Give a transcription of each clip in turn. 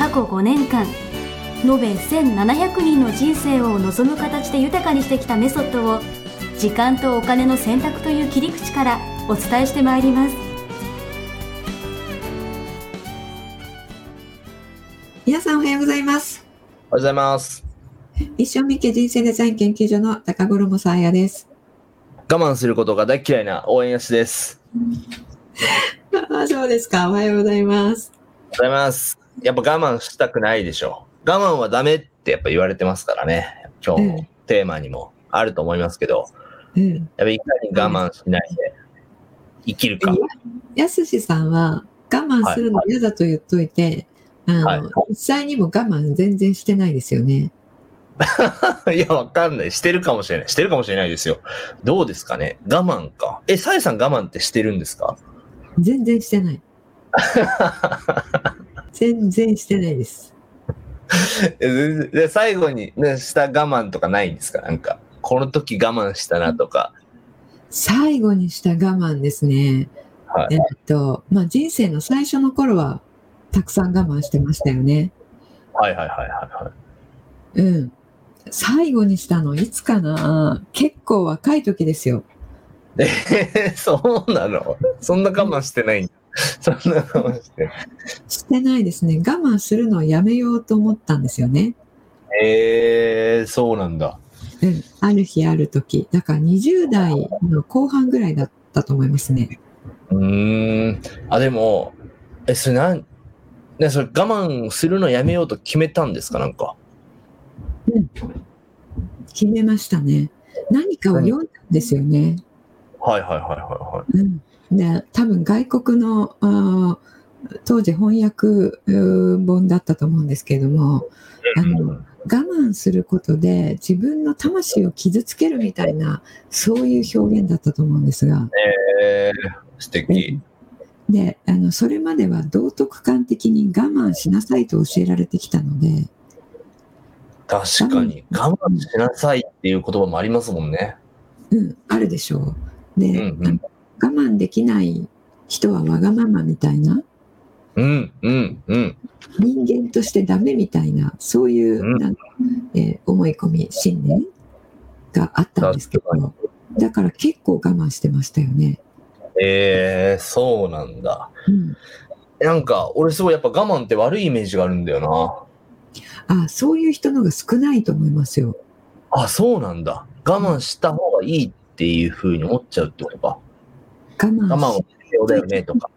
過去5年間延べ1700人の人生を望む形で豊かにしてきたメソッドを時間とお金の選択という切り口からお伝えしてまいります皆さんおはようございます。おはようございます。一生み家人生デザイン研究所の高頃もさあやです。我慢することが大嫌いな応援やしです。あ あ、そうですか。おはようございます。おはようございます。やっぱ我慢したくないでしょ。我慢はダメってやっぱ言われてますからね。今日のテーマにもあると思いますけど、うん。やっぱいかに我慢しないで生きるか。やすしさんは我慢するの嫌だと言っといて、あの、はい実際にも我慢全然してないですよね。いや、わかんない。してるかもしれない。してるかもしれないですよ。どうですかね？我慢か。え、さえさん我慢ってしてるんですか？全然してない。全然してないです。で最後に、ね、した我慢とかないんですか？なんか、この時我慢したなとか。最後にした我慢ですね。はいえっと、まあ、人生の最初の頃はたくさん我慢してましたよね。はいはいはいはいはい。うん。最後にしたのいつかな？結構若い時ですよ。えー、そうなの？そんな我慢してないんだ。そんな我慢して。してないですね。我慢するのをやめようと思ったんですよね。えー、そうなんだ。うん。ある日ある時。だから20代の後半ぐらいだったと思いますね。うーん。あ、でも、え、それなん、ね、それ我慢するのやめようと決めたんですか？なんか。決めましたね。何かを読んだんですよね。はいはいはいはいはい。うん。で、多分外国の、当時翻訳本だったと思うんですけれども、あの我慢することで自分の魂を傷つけるみたいなそういう表現だったと思うんですがえー、素敵。であのそれまでは道徳観的に我慢しなさいと教えられてきたので確かに。我慢しなさいっていう言葉もありますもんね。うんあるでしょうで、うんうん我慢できない人はわがままみたいな？うん、うん、うん。人間としてダメみたいなそういう、うんなんかえー思い込み信念があったんですけどだから結構我慢してましたよね。えー、そうなんだ。うんなんか、俺すごいやっぱ我慢って悪いイメージがあるんだよあそういう人のが少ないと思いますよ。な。あ、そうなんだ。我慢した方がいいっていう風に思っちゃうってことか。我慢我慢は必要だよねとか。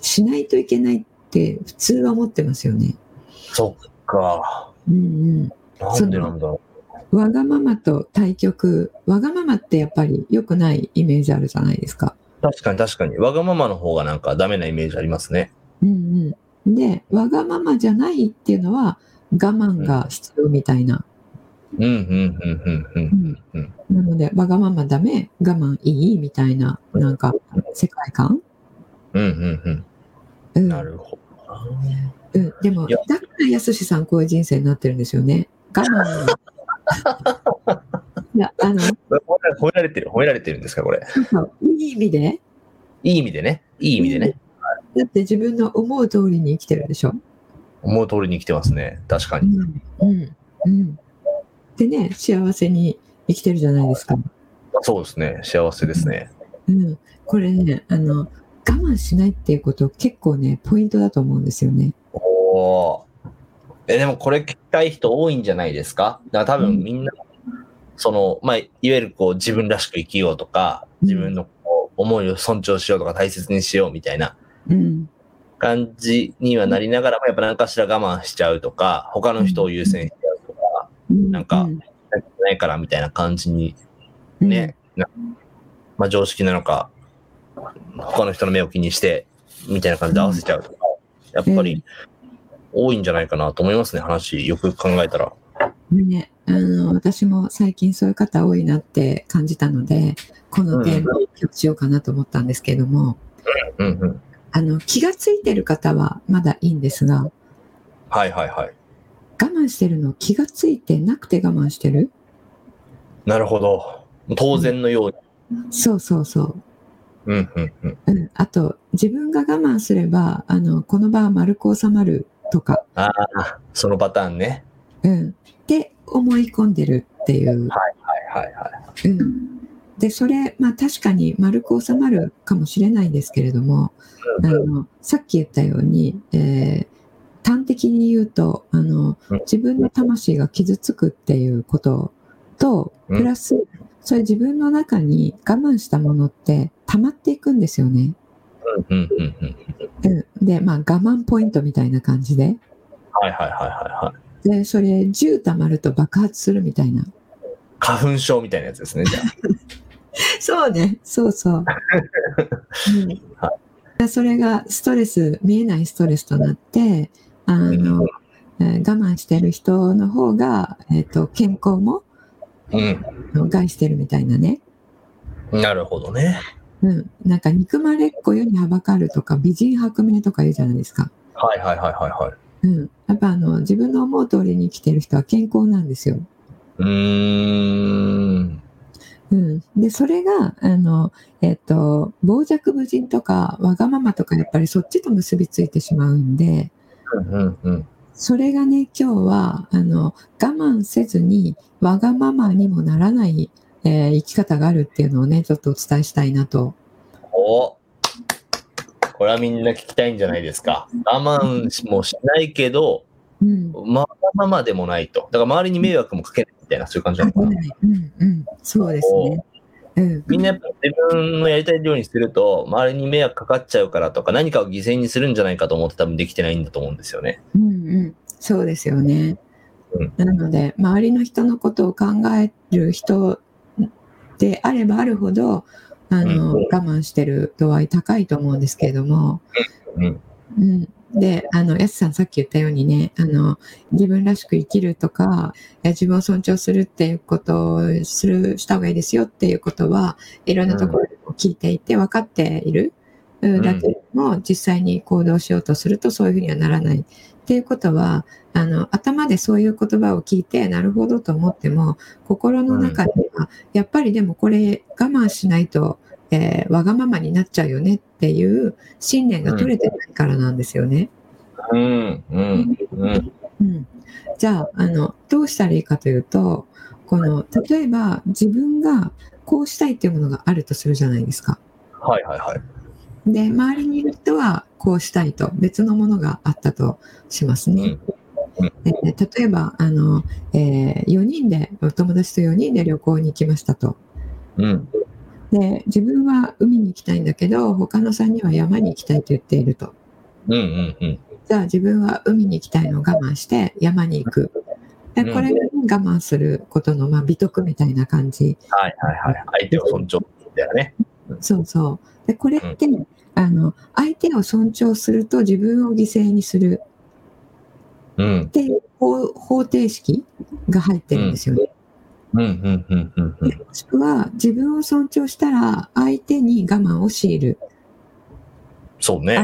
ししないといけないって普通は思ってますよね。そっか。うんなんでなんだろうん。わがままと対極。わがままってやっぱり良くないイメージあるじゃないですか。う。確かに確かに。わがままの方がなんかダメなイメージありますね。うんうん。で、わがままじゃないっていうのは我慢が必要みたいな。なので、わがままダメ、我慢いい？みたいな、なんか世界観？うん、うん、うん。うん。なるほうん。でも、だからやすしさんこういう人生になってるんですよね。我慢。いや、あの、ど。褒められてる、褒められてるんですか、これ？いい意味で、いい意味でね。いい意味でね。だって自分の思う通りに生きてるでしょ？思う通りに来てますね。確かに。うん。うん。うん。でね、幸せに生きてるじゃないですか。そうですね。幸せですね。うん。これね、あの、我慢しないっていうこと結構ね、ポイントだと思うんですよね。おーえ、でもこれ聞きたい人多いんじゃないですか？だから多うん分みんな、その、まあ、いわゆるこう自分らしく生きようとか、自分のこう思いを尊重しようとか大切にしようみたいなうん。感じにはなりながらも、やっぱ何かしら我慢しちゃうとか、他の人を優先しちなんかうんないからみたいな感じにね、なまあ常識なのか、他の人の目を気にして、みたいな感じで合わせちゃうとか、やっぱり、多いんじゃないかなと思いますね、話、よく考えたら。ね、あの私も最近そういう方多いなって感じたので、このテーマを今日しようかなと思ったんですけども、うんうん。あの気がついてる方はまだいいんですが、はいはいはい。我慢してるの気がついてなくて我慢してる？なるほど。当然のように。そうそうそう。うんうんうん。うん、あと自分が我慢すればあのこの場は丸く収まるとか、ああ、そのパターンね。うん、って思い込んでるっていう、はいはいはい。うん、でそれまあ確かに丸く収まるかもしれないんですけれどもあのさっき言ったように、えー端的に言うとあのうん自分の魂が傷つくっていうこととプラスそれ自分の中に我慢したものって溜まっていくんですよね。でまあ我慢ポイントみたいな感じで。はいはいはいはいはい。で、それ10溜まると爆発するみたいな。花粉症みたいなやつですね、じゃあ。そうね。そうそう。うんでそれがストレス、見えないストレスとなって、あの、えー我慢してる人の方が、えっ、と、健康もうん。害してるみたいなね。なるほどね。うん。なんか、憎まれっ子世にはばかるとか、美人白目とか言うじゃないですか。はいはいはいはいはい。うん。やっぱあの、自分の思う通りに生きてる人は健康なんですよ。うーん。うん、でそれがあの、えっと傍若無人とかわがままとかやっぱりそっちと結びついてしまうんでうんうんうん。それがね今日はあの我慢せずにわがままにもならない、えー生き方があるっていうのをねちょっとお伝えしたいなと。おこれはみんな聞きたいんじゃないですか。我慢もしないけど、うんまあままでもないと。だから周りに迷惑もかけないみたいな、そういう感じなのかな。うんうん、そうですね。うん。みんなやっぱ自分のやりたいようにすると、周りに迷惑かかっちゃうからとか、何かを犠牲にするんじゃないかと思って多分できてないんだと思うんですよね。うんうん、そうですよね。うん。なので周りの人のことを考える人であればあるほどあの、うん。我慢してる度合い高いと思うんですけれども、うん。うん、であのやすさんさっき言ったようにねあの自分らしく生きるとかえ自分を尊重するっていうことをするした方がいいですよっていうことはいろんなところでも聞いていて分かっている、うんだけども実際に行動しようとするとそういうふうにはならない。っていうことはあの頭でそういう言葉を聞いてなるほどと思っても心の中では、やっぱりでもこれ我慢しないと、えーわがままになっちゃうよねっていう信念が取れてないからなんですよね。うん。うん。うん。うん、じゃああのどうしたらいいかというとこの例えば自分がこうしたいっていうものがあるとするじゃないですか。はいはいはい。で周りにいる人はこうしたいと別のものがあったとしますね。で例えばあの、え4人でお友達と4人で旅行に行きましたと。うん。で自分は海に行きたいんだけど他の3人は山に行きたいと言っていると。うんうんうん。じゃあ自分は海に行きたいのを我慢して山に行く。でうんこれが我慢することの、まあ、美徳みたいな感じ。はいはいはい。相手を尊重だよね。そうそう。でこれって、あの相手を尊重すると自分を犠牲にするうんっ。ていう方方程式が入ってるんですよね。うんうんうんうんうん。もしくは自分を尊重したら相手に我慢を強いる。そうね。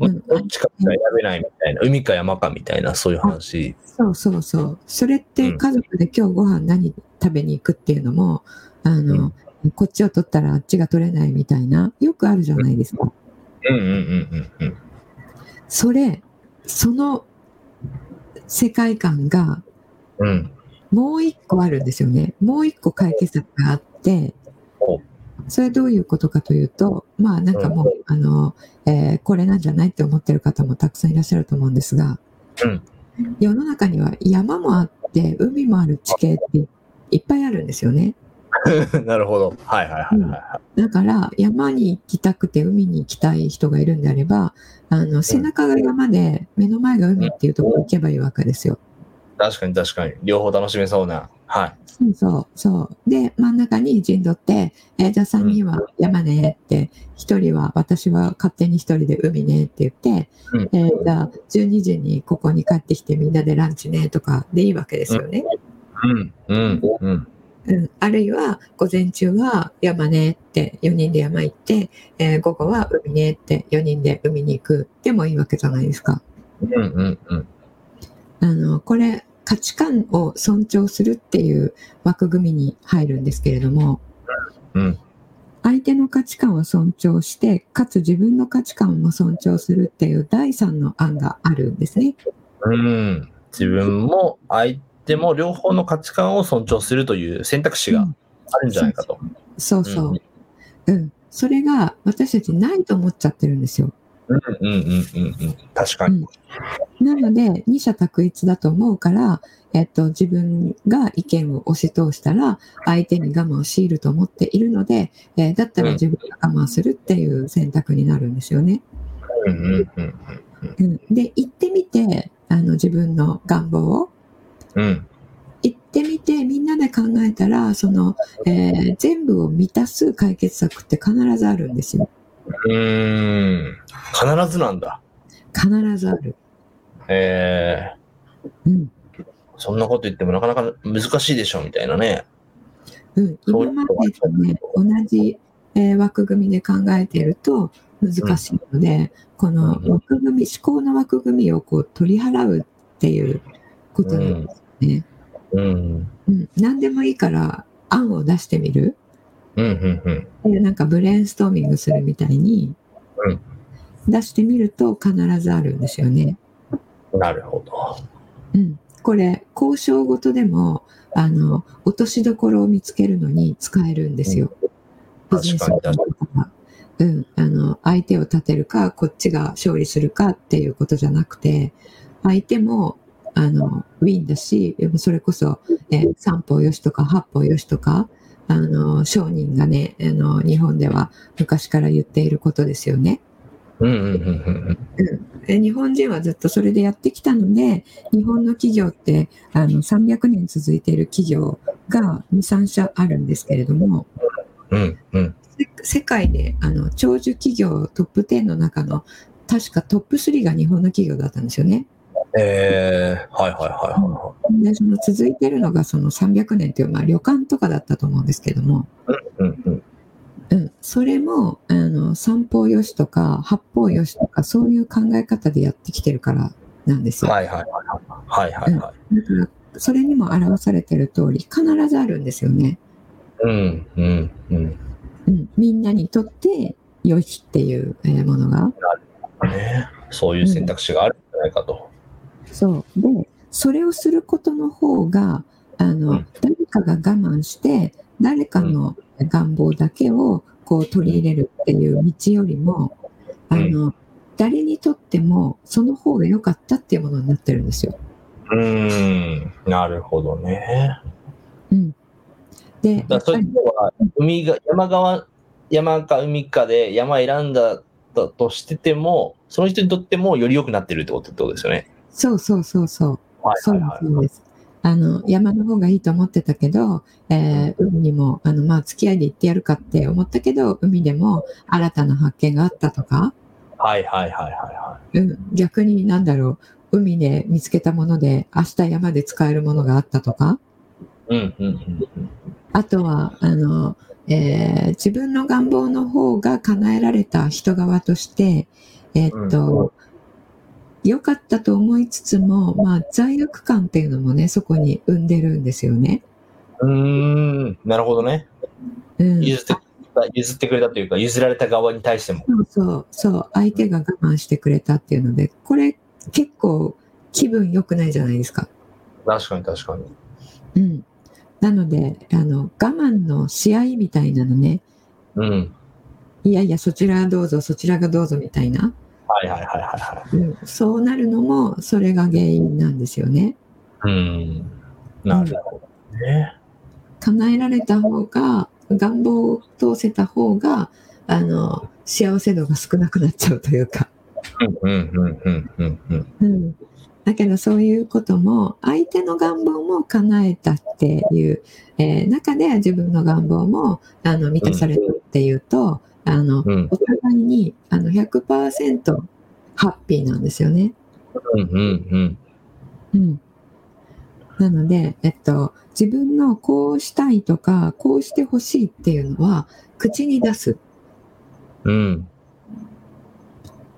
うんどっちか選べないみたいな。海か山かみたいな、そういう話。そうそうそう。それってうん家族で今日ご飯何食べに行くっていうのも、あの、こっちを取ったらあっちが取れないみたいな、よくあるじゃないですか。うんうんうんうんうん。それ、その世界観がうん。もう一個あるんですよね。もう一個解決策があってお、それどういうことかというと、まあなんかもう、あの、えーこれなんじゃないって思ってる方もたくさんいらっしゃると思うんですが、うん世の中には山もあって、海もある地形っていっぱいあるんですよね。なるほど。はいはいはいはだから山に行きたくて海に行きたい人がいるんであれば、あの背中が山で目の前が海っていうところに行けばいいわけですよ。い。確かに確かに。両方楽しめそうなはい。そうそうそう。で、真ん中に陣取って、えーじゃあ3人は山ねって、1人は私は勝手に1人で海ねって言って、うんえーじゃあ12時にここに帰ってきてみんなでランチねとかでいいわけですよね。うん。うん。うん。うん、あるいは午前中は山ねって4人で山行って、えー午後は海ねって4人で海に行くでもいいわけじゃないですか。うん。うん。うん。あのこれ価値観を尊重するっていう枠組みに入るんですけれどもうん。相手の価値観を尊重してかつ自分の価値観も尊重するっていう第三の案があるんですね。うん。自分も相手も両方の価値観を尊重するという選択肢があるんじゃないかと。そうそう。うん。それが私たちないと思っちゃってるんですよ。うんうんうんうんうん。確かに。なので、二者択一だと思うから、えっと、自分が意見を押し通したら、相手に我慢を強いると思っているので、えーだったら自分が我慢するっていう選択になるんですよね。うんうんうんうん、で、言ってみて、あの、自分の願望を、うん。うん。言ってみて、みんなで考えたら、その、えー全部を満たす解決策って必ずあるんですよ。うーん。必ずなんだ。必ずある。えうん。ー、そんなこと言ってもなかなか難しいでしょ、みたいなね。うん、今までとね、同じ、えー枠組みで考えていると難しいので、この枠組み、思考の枠組みをこう取り払うっていうことなんですね。うん。うん、何でもいいから案を出してみる。うんうんうん。でなんかブレインストーミングするみたいにうん出してみると必ずあるんですよね。なるほど。うん、これ交渉ごとでもあの落としどころを見つけるのに使えるんですよ。うんビジネス確かにとかうん、あの相手を立てるかこっちが勝利するかっていうことじゃなくて相手もあのウィンだしそれこそ、えー三方よしとか八方よしとかあの商人がねあの日本では昔から言っていることですよね。日本人はずっとそれでやってきたので日本の企業ってあの300年続いている企業が23社あるんですけれどもうんうんせ世界であの長寿企業トップ10の中の確かトップ3が日本の企業だったんですよね。えー、はいはいはいはでその続いてるのがその300年という、まあ、旅館とかだったと思うんですけども、い。うんうんうん、それもあの三方よしとか八方よしとかそういう考え方でやってきてるからなんですよ。はいはいはいはいはいはい。だからそれにも表されてる通り必ずあるんですよね。うんうんうん。うん、みんなにとって良いっていうえーものが。ね、そういう選択肢があるんじゃないかと。そう。で、それをすることの方が、あの、うん誰かが我慢して、誰かの願望だけをこう取り入れるっていう道よりも、あの、誰にとってもその方が良かったっていうものになってるんですよ。うーん、なるほどね。うん。で、だそういうは、海が、山側、山か海かで山選んだとしてても、その人にとってもより良くなってるってことってことですよね。そうそうそうそう。はいそうはいはい。ですそうです。あの山の方がいいと思ってたけど、えー海にもあの、まあ、付き合いで行ってやるかって思ったけど海でも新たな発見があったとか、はいはいはいはいはうん、逆になんだろう海で見つけたもので明日山で使えるものがあったとかい。うんうんうんうん。あとはあの、えー自分の願望の方が叶えられた人側として、えーっと良かったと思いつつも、まあ、罪悪感っていうのもねそこに生んでるんですよね。うーん、なるほどね。うん、譲ってくれた、譲ってくれたというか、譲られた側に対しても。そうそう、そう、相手が我慢してくれたっていうので、これ結構気分良くないじゃないですか。確かに確かに。うん。なので、あの、我慢の試合みたいなのね、うん。いやいや、そちらがどうぞ、そちらがどうぞみたいな、はいはいはいはいそうなるのも、それが原因なんですよね。うん。なるほどね。叶えられた方が、願望を通せた方が、あの、幸せ度が少なくなっちゃうというか。だけどそういうことも相手の願望も叶えたっていう、えー中で自分の願望もあの満たされたっていうと、あのうんお互いにあの100%ハッピーなんですよね。うんうんうん、なので、えっと、自分のこうしたいとかこうしてほしいっていうのは口に出す。うん。うん。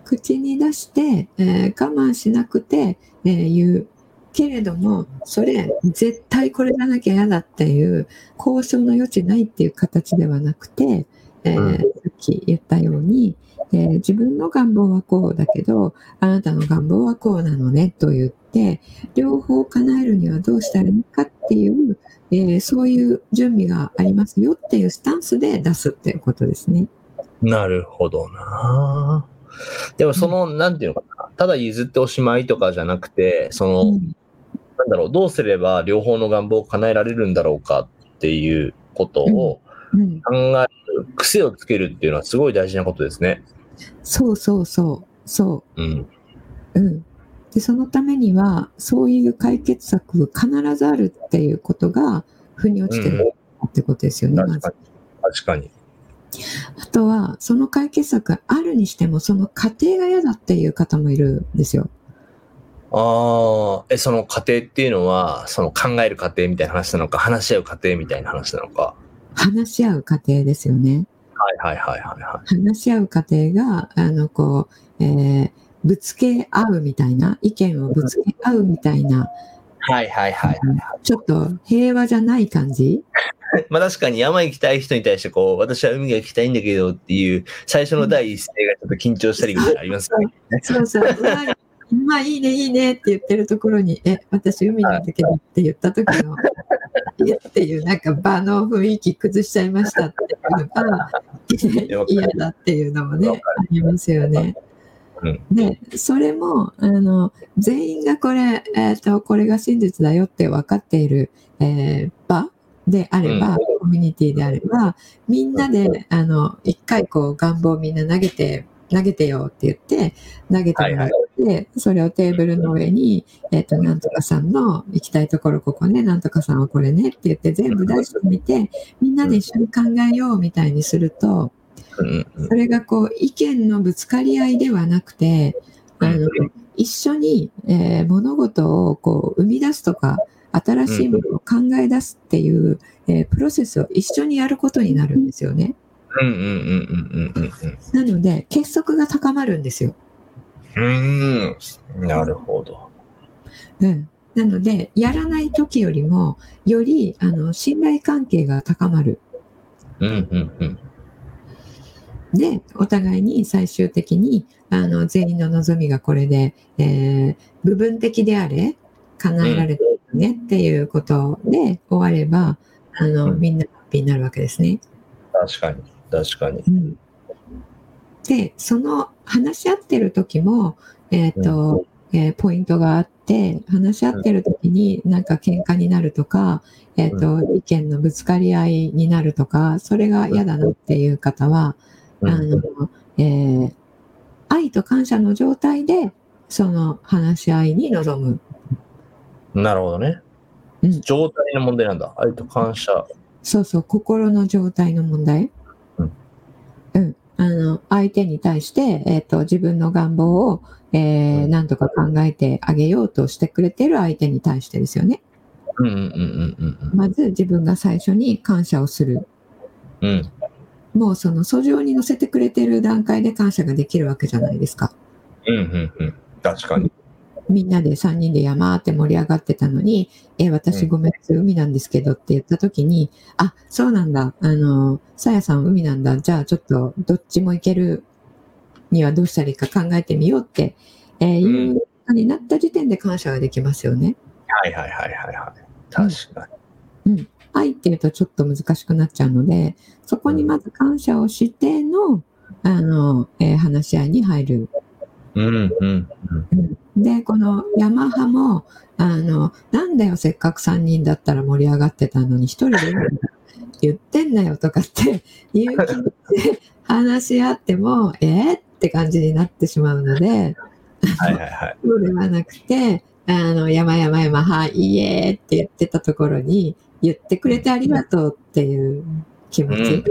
口に出して、えー我慢しなくて、えー言う。けれども、それ、絶対これじゃなきゃ嫌だっていう、交渉の余地ないっていう形ではなくて、えーき言ったように、えー自分の願望はこうだけど、あなたの願望はこうなのねと言って、両方叶えるにはどうしたらいいかっていう、えーそういう準備がありますよっていうスタンスで出すっていうことですね。なるほどな。でもその、なんていうのかな。ただ譲っておしまいとかじゃなくて、その、うんなんだろう、どうすれば両方の願望を叶えられるんだろうかっていうことをうん考える、癖をつけるっていうのはすごい大事なことですね。そうそうそう、そう。うん。うん、でそのためにはそういう解決策必ずあるっていうことが腑に落ちてるってことですよね、まず確かに。確かに。あとはその解決策があるにしてもその過程が嫌だっていう方もいるんですよ。ああ、え、その過程っていうのは、その考える過程みたいな話なのか、話し合う過程みたいな話なのか？話し合う過程ですよね。はいはいはいはいは話し合う過程があのこう、えーぶつけ合うみたいな意見をぶつけ合うみたいな、い。はいはいはい。ちょっと平和じゃない感じ？まあ確かに山行きたい人に対してこう、私は海が行きたいんだけどっていう、最初の第一声がちょっと緊張したりみたいなのありますよね。そうそう。まあいいねいいねって言ってるところに、え、私海なんだけどって言った時の、えっていうなんか場の雰囲気崩しちゃいましたっていうのが嫌だっていうのもね、ありますよね。うん。で、それも、あの、全員がこれ、えっ、と、これが真実だよって分かっている、えー場であれば、うん。コミュニティであれば、みんなで、あの、一回こう願望みんな投げて、投げてよって言って、投げてもらって、それをテーブルの上に、えっ、と、なんとかさんの行きたいところここね、なんとかさんはこれねって言って全部出してみて、みんなで一緒に考えようみたいにすると、それがこう意見のぶつかり合いではなくて、あの一緒に、えー物事をこう生み出すとか、新しいものを考え出すっていう、えープロセスを一緒にやることになるんですよね。うんうんうんうんうんうんなので、結束が高まるんですよ。うん。なるほど。うん、なので、やらない時よりも、よりあの信頼関係が高まる。うんうんうん。で、お互いに最終的にあの全員の望みがこれで、えー部分的であれ、叶えられてるよねっていうことで終われば、あのうんみんなハッピーになるわけですね。確かに。確かに。うんで、その話し合ってる時も、えっ、と、えーポイントがあって、話し合ってる時になんか喧嘩になるとか、えっ、と、意見のぶつかり合いになるとか、それが嫌だなっていう方は、うんあの、えー愛と感謝の状態で、その話し合いに臨む。なるほどね。うん状態の問題なんだ。愛と感謝。そうそう、心の状態の問題。あの、相手に対して、えっ、と、自分の願望を、えーうんなんとか考えてあげようとしてくれてる相手に対してですよね。うんうんうんうんうんまず自分が最初に感謝をする。うん。うん。もうその訴状に載せてくれてる段階で感謝ができるわけじゃないですか。うんうんうん。確かに。みんなで3人で山って盛り上がってたのに、え、私ごめん、海なんですけどって言った時に、あ、そうなんだ、あの、さやさん海なんだ、じゃあちょっとどっちも行けるにはどうしたらいいか考えてみようって、えーうん。いうふうになった時点で感謝ができますよね。はいはいはいはいはい。確かに。愛っていうとちょっと難しくなっちゃうので、そこにまず感謝をしての、あの、えー話し合いに入るうんうんで、このヤマハも、あの、なんだよ、せっかく3人だったら盛り上がってたのに、1人で言ってんなよとかって いう気で話し合っても、えーって感じになってしまうので、はいはいはい。そうではなくて、あの、山山山、はい、いいえって言ってたところに、言ってくれてありがとうっていう気持ち。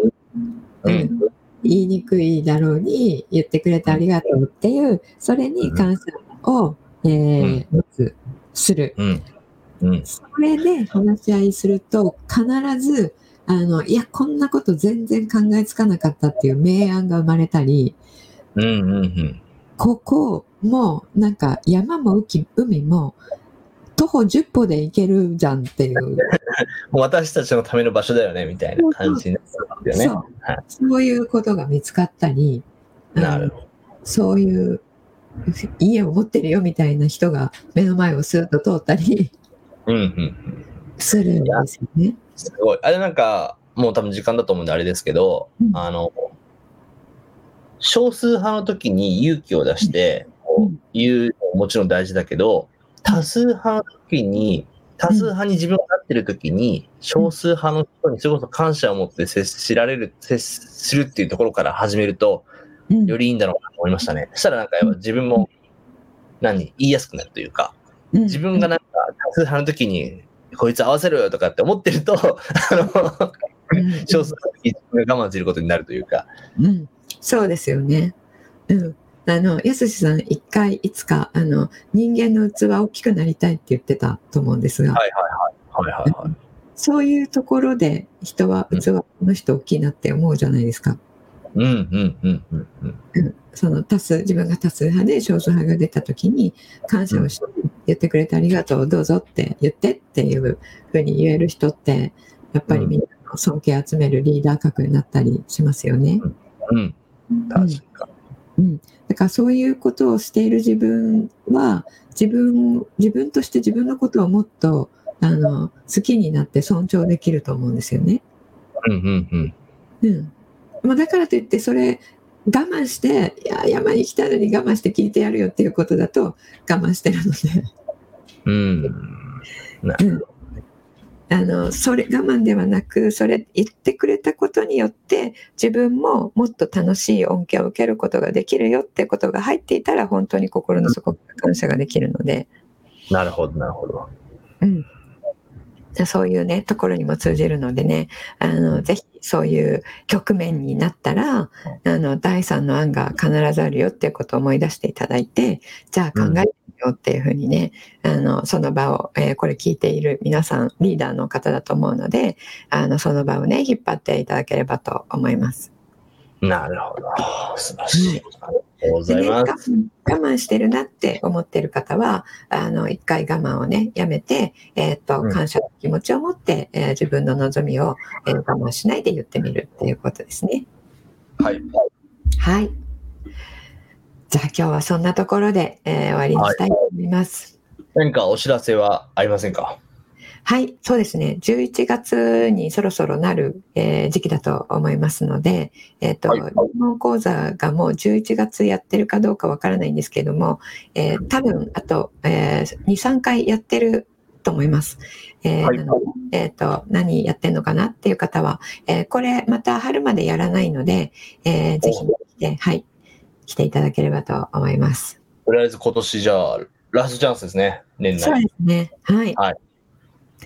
うんうん言いにくいだろうに、言ってくれてありがとうっていう、それに感謝を、えー持つ、する。うん。うん。それで話し合いすると、必ず、あの、いや、こんなこと全然考えつかなかったっていう明暗が生まれたり、うん。うん。うん。ここも、なんか山も海海も、徒歩10歩で行けるじゃんっていう、もう私たちのための場所だよね、みたいな感じになってますよね。そうはいそういうことが見つかったり、なるほど。そういう家を持ってるよみたいな人が目の前をスーッと通ったりうん。うん。うん。するんですよね。すごい。あれなんか、もう多分時間だと思うんであれですけど、うんあの、少数派の時に勇気を出して、こう言うもちろん大事だけど、多数派の時に、多数派に自分がなってる時に、少数派の人にそれこそ感謝を持って接しられる、接するっていうところから始めると、うんよりいいんだろうなと思いましたね。そしたらなんかやっぱ自分も、何、言いやすくなるというか、うん自分がなんか多数派の時に、こいつ合わせろよとかって思ってると、あの、うん少数派の時に我慢することになるというか。うん、そうですよね。うん。あの、やすしさん、一回、いつか、あの、人間の器大きくなりたいって言ってたと思うんですが、はいはいはい。はいはいはい。そういうところで人は器、この人大きいなって思うじゃないですか。うんうんうんうんうん。うん、その多数、自分が多数派で少数派が出た時に、感謝をして、言ってくれてありがとう、どうぞって言ってっていうふうに言える人って、やっぱりみんなの尊敬集めるリーダー格になったりしますよね。うん。確かうん、だからそういうことをしている自分は自分自分として自分のことをもっとあの好きになって尊重できると思うんですよね。に。うんうんうん。うんまあ、だからといってそれ我慢していや山に来たのに我慢して聞いてやるよっていうことだと我慢してるのでうん。なうんあのそれ我慢ではなくそれ言ってくれたことによって自分ももっと楽しい恩恵を受けることができるよってことが入っていたら本当に心の底から感謝ができるので。なるほどなるほど。うん、そういうねところにも通じるのでねあのぜひそういう局面になったらあの第三の案が必ずあるよっていうことを思い出していただいてじゃあ考えてみようっていうふうにね、あのその場を、えーこれ聞いている皆さんリーダーの方だと思うのであのその場をね引っ張っていただければと思います。なるほど。素晴らしい。ありがとうございます。慢我慢してるなって思ってる方は、あの、一回我慢をね、やめて、えっ、と、うん感謝の気持ちを持って、えー自分の望みを、えー我慢しないで言ってみるっていうことですね。はい。はい。じゃあ今日はそんなところで、えー終わりにしたいと思います。何かお知らせはありませんか？はい、そうですね。11月にそろそろなる、えー時期だと思いますので、えっ、と、はい講座がもう11月やってるかどうかわからないんですけれども、えー多分あと、えー2、3回やってると思います。えーはいえっ、と、何やってんのかなっていう方は、えーこれまた春までやらないので、えーぜひ来て、はい、来ていただければと思います。とりあえず今年じゃあ、ラストチャンスですね。年そう内。ですね。はい。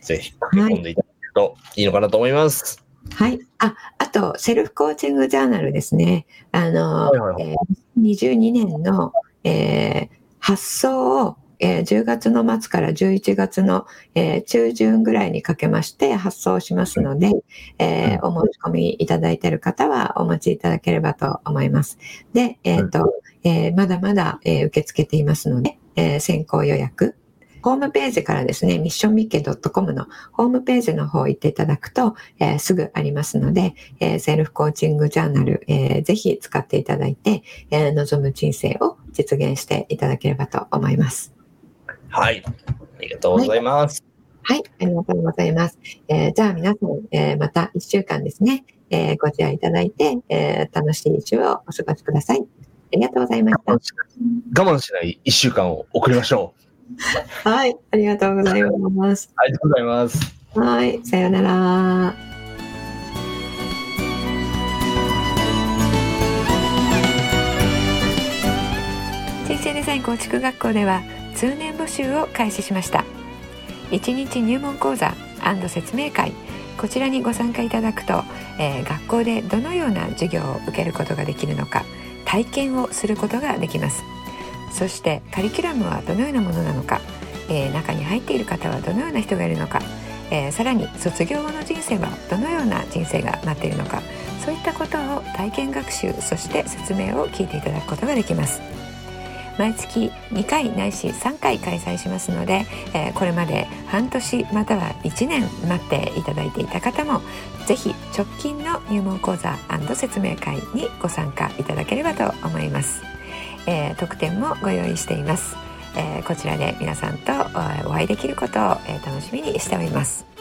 ぜひ駆け込んでいただけるといいのかなと思います。はい。あ、あと、セルフコーチングジャーナルですね。あの、はいはいはいえー22年の、えー発送を、えー10月の末から11月の、えー中旬ぐらいにかけまして発送しますので、えーお申し込みいただいている方はお待ちいただければと思います。で、えっ、と、えーまだまだ、えー受け付けていますので、えー先行予約、ホームページからですね、ミッションミッケ .com のホームページの方行っていただくと、えーすぐありますので、えーセルフコーチングジャーナル、えーぜひ使っていただいて、えー望む人生を実現していただければと思います。はい。ありがとうございます。はい、ありがとうございます。えーじゃあ皆さん、えーまた1週間ですね、えーご自愛いただいて、えー楽しい一週をお過ごしください。ありがとうございました我慢。しない我慢しない一週間を送りましょう。はい、ありがとうございます。ありがとうございます。はい、さようなら。人生デザイン構築学校では通年募集を開始しました1日入門講座説明会こちらにご参加いただくと、えー、学校でどのような授業を受けることができるのか体験をすることができますそしてカリキュラムはどのようなものなのか、えー、中に入っている方はどのような人がいるのか、えー、さらに卒業後の人生はどのような人生が待っているのかそういったことを体験学習そして説明を聞いていただくことができます。毎月2回ないし3回開催しますので、えー、これまで半年または1年待っていただいていた方もぜひ直近の入門講座説明会にご参加いただければと思います、えー、特典もご用意しています、えー、こちらで皆さんとお会いできることを、え楽しみにしております。